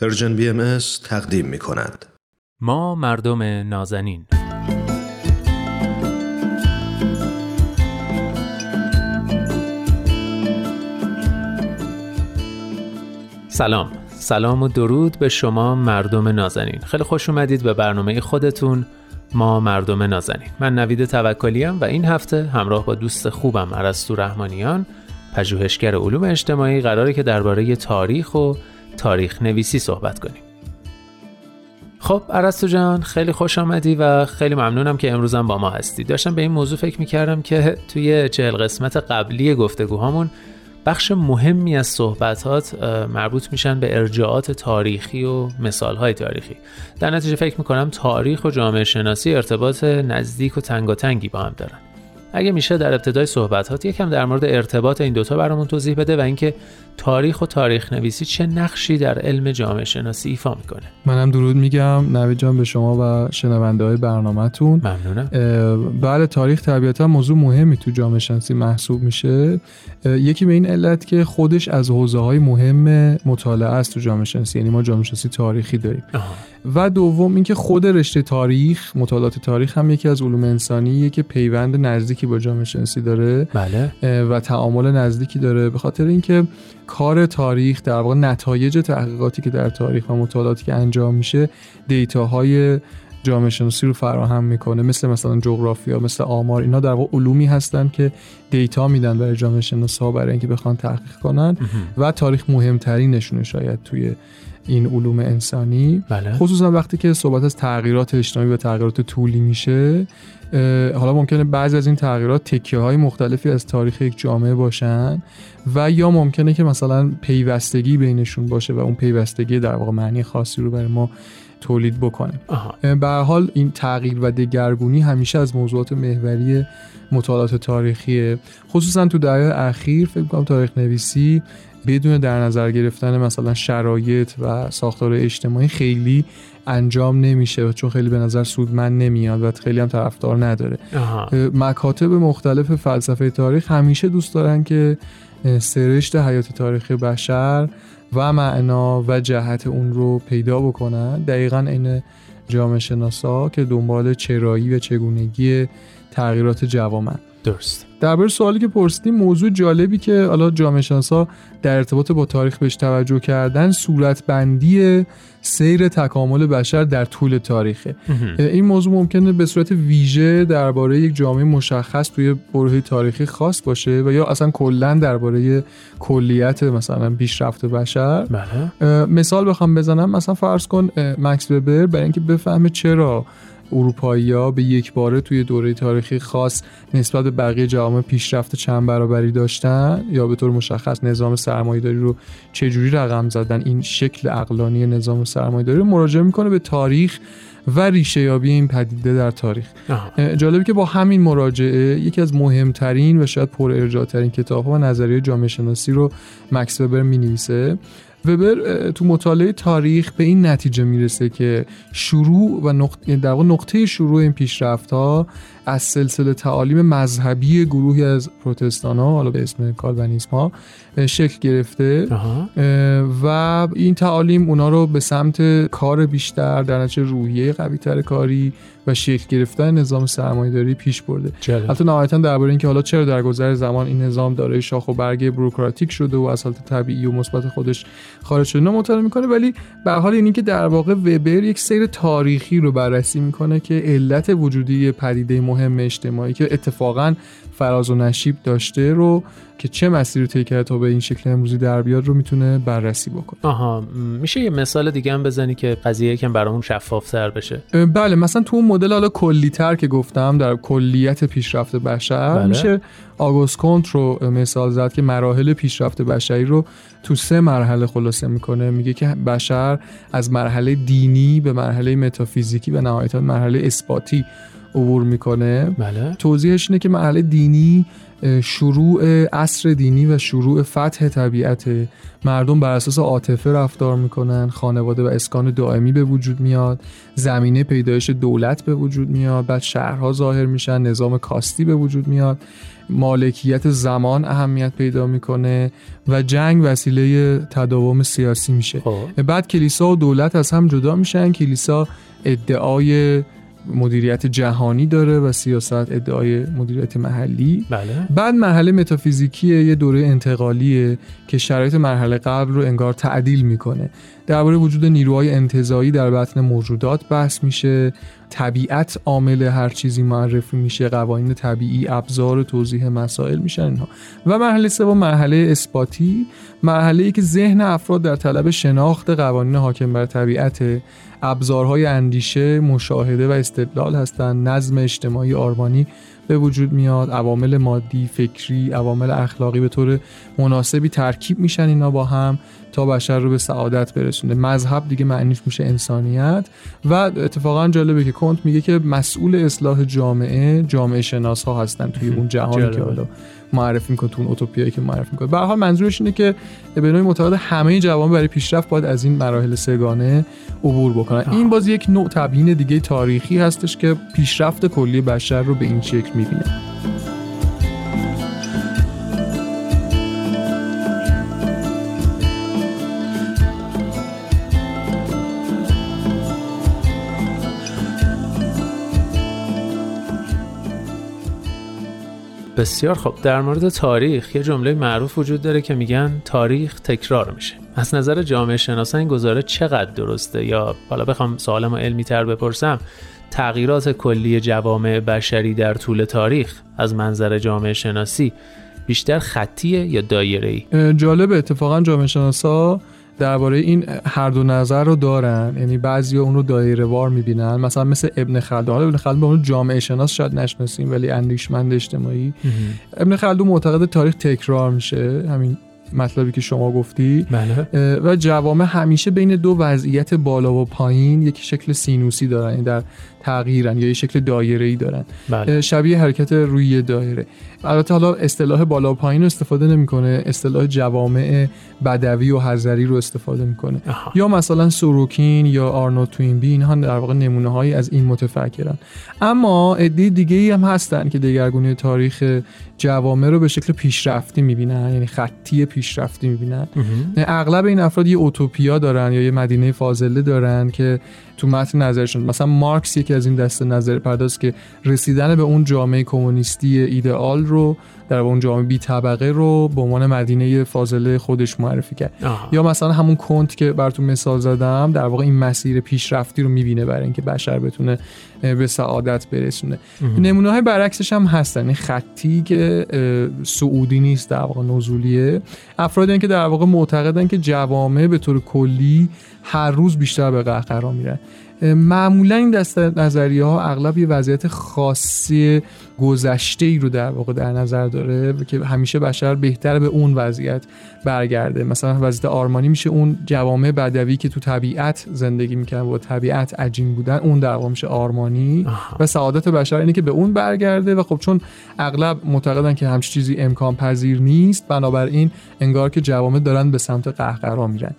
پرژن بی تقدیم می کند. ما مردم نازنین. سلام. سلام و درود به شما مردم نازنین. خیلی خوش اومدید به برنامه خودتون. ما مردم نازنین. من نوید توکلیم و این هفته همراه با دوست خوبم عرستو رحمانیان پژوهشگر علوم اجتماعی قراره که درباره تاریخ و تاریخ نویسی صحبت کنیم. خب عرستو جان خیلی خوش آمدی و خیلی ممنونم که امروزم با ما هستی. داشتم به این موضوع فکر می‌کردم که توی چهل قسمت قبلی گفتگوهامون بخش مهمی از صحبتات مربوط میشن به ارجاعات تاریخی و مثالهای تاریخی. در نتیجه فکر می‌کنم تاریخ و جامعه شناسی ارتباط نزدیک و تنگاتنگی با هم دارن. اگه میشه در ابتدای صحبتات یکم در مورد ارتباط این دوتا برامون توضیح بده و اینکه تاریخ و تاریخ نویسی چه نقشی در علم جامعه شناسی ایفا می‌کنه. منم درود میگم نوید جان به شما و شنونده های برنامهتون. ممنونم. بله تاریخ طبیعتا موضوع مهمی تو جامعه شناسی محسوب میشه. یکی به این علت که خودش از حوزه های مهم مطالعه است تو جامعه شناسی یعنی ما جامعه شناسی تاریخی داریم. آها. و دوم اینکه خود رشته تاریخ مطالعات تاریخ هم یکی از علوم انسانیه که پیوند نزدیکی با جامعه شناسی داره بله. و تعامل نزدیکی داره. به خاطر اینکه کار تاریخ در واقع نتایج تحقیقاتی که در تاریخ و مطالعاتی که انجام میشه دیتاهای جامعه شناسی رو فراهم می‌کنه مثل مثلا جغرافیا مثل آمار اینا در واقع علومی هستن که دیتا میدن برای جامعه شناسا برای اینکه بخوان تحقیق کنن و تاریخ مهمترینشونه شاید توی این علوم انسانی. بله. خصوصا وقتی که صحبت از تغییرات اجتماعی و تغییرات طولی میشه حالا ممکنه بعضی از این تغییرات تکیه های مختلفی از تاریخ یک جامعه باشن و یا ممکنه که مثلا پیوستگی بینشون باشه و اون پیوستگی در واقع معنی خاصی رو برای ما تولید بکنه. به حال این تغییر و دگرگونی همیشه از موضوعات محوری مطالعات تاریخیه خصوصا تو دهه اخیر فکر کنم تاریخ نویسی بدون در نظر گرفتن مثلا شرایط و ساختار اجتماعی خیلی انجام نمیشه چون خیلی به نظر سودمند نمیاد و خیلی هم طرفدار نداره آها. مکاتب مختلف فلسفه تاریخ همیشه دوست دارن که سرشت حیات تاریخ بشر و معنا و جهت اون رو پیدا بکنن. دقیقا این جامعه شناسا که دنبال چرایی و چگونگی تغییرات جوامن. درست. درباره سوالی که پرسیدیم موضوع جالبی که حالا جامعه شناسا در ارتباط با تاریخ بهش توجه کردن صورت بندی سیر تکامل بشر در طول تاریخه. این موضوع ممکنه به صورت ویژه درباره یک جامعه مشخص توی برهه تاریخی خاص باشه و یا اصلا کلا درباره کلیت مثلا پیشرفت بشر. بله. مثال بخوام بزنم. مثلا فرض کن مکس وبر برای اینکه بفهمه چرا اروپایی ها به یک باره توی دوره تاریخی خاص نسبت به بقیه جوامع پیشرفت چند برابری داشتن؟ یا به طور مشخص نظام سرمایه‌داری رو چجوری رقم زدن؟ این شکل اقلانی نظام سرمایه‌داری رو مراجعه می‌کنه به تاریخ و ریشه یابی این پدیده در تاریخ. جالبی که با همین مراجعه یکی از مهمترین و شاید پر ارجاع ترین کتاب و نظریه جامعه شناسی رو مکس وبر می نویسه وبر تو مطالعه تاریخ به این نتیجه می‌رسه که شروع و نقطه در واقع نقطه شروع این پیشرفت ها از سلسله تعالیم مذهبی گروهی از پروتستان ها حالا به اسم کالوینیسم ها شکل گرفته آها. و این تعالیم اونا رو به سمت کار بیشتر در نتیجه روحیه قویتر کاری و شکل گرفتن نظام سرمایه‌داری پیش برده. حتی نهایتا درباره اینکه حالا چرا در گذر زمان این نظام دارای شاخ و برگ بروکراتیک شده و از حالت طبیعی و مثبت خودش خارج شده مطالعه می‌کنه ولی به حال اینی که در واقع وبر یک سیر تاریخی رو بررسی می‌کنه که علت وجودی پدیده مهم اجتماعی که اتفاقا فراز و نشیب داشته رو که چه مسیری طی کرده تا به این شکل امروزی در بیاد رو می‌تونه بررسی بکنه. آها میشه یه مثال دیگه هم بزنی که قضیه یکم برامون شفافتر بشه؟ بله مثلا تو اون مدل حالا کلیتر که گفتم در کلیت پیشرفت بشر بله. میشه آگوست کنت رو مثال زد که مراحل پیشرفت بشری رو تو سه مرحله خلاصه می‌کنه. میگه که بشر از مرحله دینی به مرحله متافیزیکی و نهایتا مرحله اثباتی عبور می‌کنه. بله. توضیحش اینه که مرحله دینی شروع عصر دینی و شروع فتح طبیعت مردم بر اساس عاطفه رفتار می‌کنن. خانواده و اسکان دائمی به وجود میاد. زمینه پیدایش دولت به وجود میاد. بعد شهرها ظاهر میشن. نظام کاستی به وجود میاد. مالکیت زمان اهمیت پیدا می‌کنه و جنگ وسیله تداوم سیاسی میشه. خب. بعد کلیسا و دولت از هم جدا میشن. کلیسا ادعای مدیریت جهانی داره و سیاست ادعای مدیریت محلی. بله. بعد مرحله متافیزیکیه یه دوره انتقالیه که شرایط مرحله قبل رو انگار تعدیل می‌کنه. درباره وجود نیروهای انتظایی در بطن موجودات بحث میشه. طبیعت عامل هر چیزی معرفی میشه قوانین طبیعی ابزار توضیح مسائل میشن اینها. و مرحله سوم مرحله اثباتی مرحله ای که ذهن افراد در طلب شناخت قوانین حاکم بر طبیعت ابزارهای اندیشه مشاهده و استدلال هستند نظم اجتماعی آرمانی به وجود میاد عوامل مادی فکری عوامل اخلاقی به طور مناسبی ترکیب میشن اینا با هم تا بشر رو به سعادت برسونه. مذهب دیگه معنیش میشه انسانیت و اتفاقا جالبه که کنت میگه که مسئول اصلاح جامعه جامعه شناس ها هستن توی اون جهانی که حالا معرفی می‌کنه تو اون اوتوپیایی که معرفی می‌کنه. به حال منظورش اینه که به نوعی معتقد همه جوامع برای پیشرفت باید از این مراحل سگانه عبور بکنن. این باز یک نوع تبیین دیگه تاریخی هستش که پیشرفت کلی بشر رو به این شکل می‌بینه. بسیار خب در مورد تاریخ یه جمله معروف وجود داره که میگن تاریخ تکرار میشه. از نظر جامعه شناسان این گزاره چقدر درسته؟ یا حالا بخوام سوالمو علمی تر بپرسم تغییرات کلی جوامع بشری در طول تاریخ از منظر جامعه شناسی بیشتر خطیه یا دایره ای؟ جالب اتفاقا جامعه شناسا درباره این هر دو نظر رو دارن. یعنی بعضی اون رو دایره وار می‌بینن. مثلا مثل ابن خلدون. حالا ابن خلدون به اون جامعه شناس شاید نشناسیم ولی اندیشمند اجتماعی. ابن خلدون معتقد تاریخ تکرار میشه. همین مطلبی که شما گفتی. بله. و جوامع همیشه بین دو وضعیت بالا و پایین یک شکل سینوسی دارن. یعنی در تغییرن یا یک شکل دایره ای دارن. بله. شبیه حرکت روی دایره. البته حالا اصطلاح بالا و پایین رو استفاده نمی‌کنه اصطلاح جوامع بدوی و حذری رو استفاده می‌کنه. یا مثلا سوروکین یا آرنو توینبی اینها در واقع نمونه هایی از این متفکرن. اما عده دیگه ای هم هستن که دگرگونی تاریخ جوامع رو به شکل پیشرفتی می‌بینن یعنی خطی پیشرفتی می‌بینن. اغلب این افراد یه اوتوپیا دارن یا یه مدینه فاضله دارن که تو متن نظرشون مثلا مارکس یکی از این دسته نظر پرداز که رسیدن به اون جامعه کمونیستی ایدئال رو در اون جامعه بی طبقه رو به عنوان مدینه فاضله خودش معرفی کرد. آها. یا مثلا همون کنت که براتون مثال زدم در واقع این مسیر پیشرفتی رو می‌بینه برای اینکه بشر بتونه به سعادت برسونه. نمونه های برعکسش هم هستن. خطی که سعودی نیست در واقع نزولیه. افرادی که در واقع معتقدن که جوامع به طور کلی هر روز بیشتر به قهقرا میرن. معمولا این دسته نظریه ها اغلب یه وضعیت خاصی گذشته ای رو در واقع در نظر داره که همیشه بشر بهتر به اون وضعیت برگرده. مثلا وضعیت آرمانی میشه اون جوامع بدوی که تو طبیعت زندگی می‌کنن با طبیعت عجین بودن اون در واقع میشه آرمانی. و سعادت بشر اینه که به اون برگرده و خب چون اغلب معتقدن که همچین چیزی امکان پذیر نیست بنابراین انگار که جوامع دارن به سمت قهقرا میرن.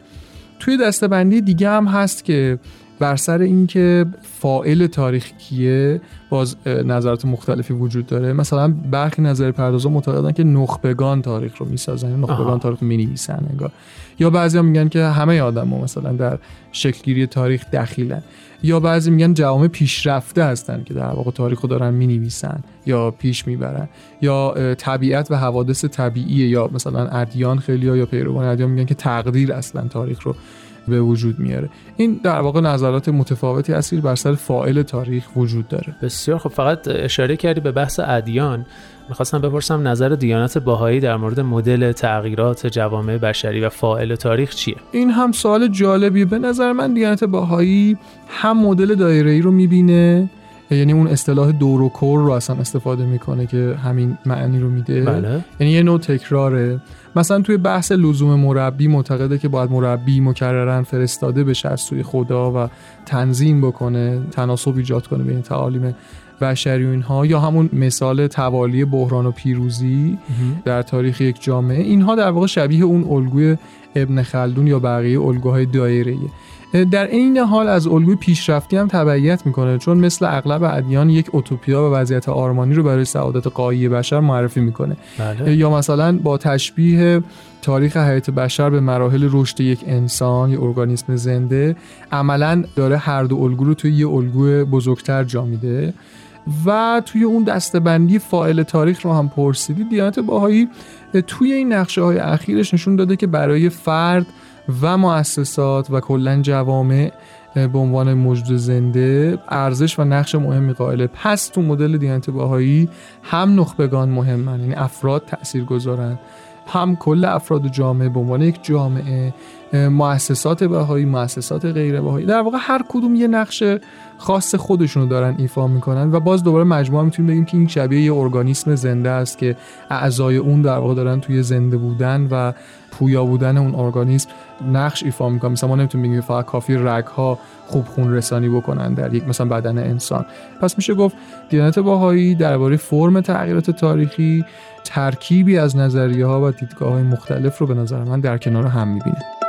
توی دستبندی دیگه هم هست که بر سر اینکه فائل تاریخ کیه باز نظرات مختلفی وجود داره. مثلا برخی نظر پردازا معتقدن که نخبگان تاریخ رو می‌سازن آها. نخبگان تاریخ رو می‌نویسن انگار. یا بعضی میگن که همه آدم مثلا در شکلگیری تاریخ دخیلن. یا بعضی میگن جوامع پیشرفته هستن که در واقع تاریخ رو دارن می‌نویسن یا پیش می‌برن. یا طبیعت و حوادث طبیعیه. یا مثلا ادیان خیلی یا پیروان ادیان میگن که تقدیر اصلا تاریخ رو به وجود میاره. این در واقع نظرات متفاوتی اصیل بر سر فاعل تاریخ وجود داره. بسیار خب فقط اشاره کردی به بحث ادیان. می‌خواستم بپرسم نظر دیانت باهایی در مورد مدل تغییرات جوامع بشری و فاعل تاریخ چیه؟ این هم سوال جالبیه. به نظر من دیانت باهایی هم مدل دایره‌ای رو می‌بینه یعنی اون اصطلاح دور و کور رو اصلا استفاده می‌کنه که همین معنی رو میده. بله. یعنی یه نوع تکراره. مثلا توی بحث لزوم مربی معتقده که باید مربی مکررن فرستاده بشه از سوی خدا و تنظیم بکنه تناسب ایجاد کنه بین تعالیم بشری و اینها یا همون مثال توالی بحران و پیروزی در تاریخ یک جامعه. اینها در واقع شبیه اون الگوی ابن خلدون یا بقیه الگوهای دایره در عین حال از الگوی پیشرفتی هم تبعیت می‌کنه چون مثل اغلب ادیان یک اوتوپیا و وضعیت آرمانی رو برای سعادت قایی بشر معرفی می‌کنه بله. یا مثلا با تشبیه تاریخ حیات بشر به مراحل رشد یک انسان یا ارگانیسم زنده عملا داره هر دو الگو رو توی یه الگوی بزرگتر جا میده و توی اون دستبندی فائل تاریخ رو هم پرسیدی دیانت باهایی توی این نقشه های اخیرش نشون داده که برای فرد و مؤسسات و کلا جوامع به عنوان موجود زنده ارزش و نقش مهمی قائله. پس تو مدل دیانت باهایی هم نخبگان مهمن یعنی افراد تأثیر گذارن هم کل افراد جامعه به عنوان یک جامعه مؤسسات بهایی مؤسسات غیر بهایی. در واقع هر کدوم یه نقش خاص خودشونو دارن ایفا می‌کنن و باز دوباره مجموعه می‌تونیم بگیم که این شبیه یه ارگانیسم زنده است که اعضای اون در واقع دارن توی زنده بودن و پویا بودن اون ارگانیسم نقش ایفا می‌کنن. مثلا ما نمی‌تونیم بگیم فقط کافی رگ ها خوب خون رسانی بکنن در یک مثلا بدن انسان. پس میشه گفت دیانت باهایی درباره فرم تغییرات تاریخی ترکیبی از نظریه ها و دیدگاه های مختلف رو به نظر من در کنار هم می‌بینه.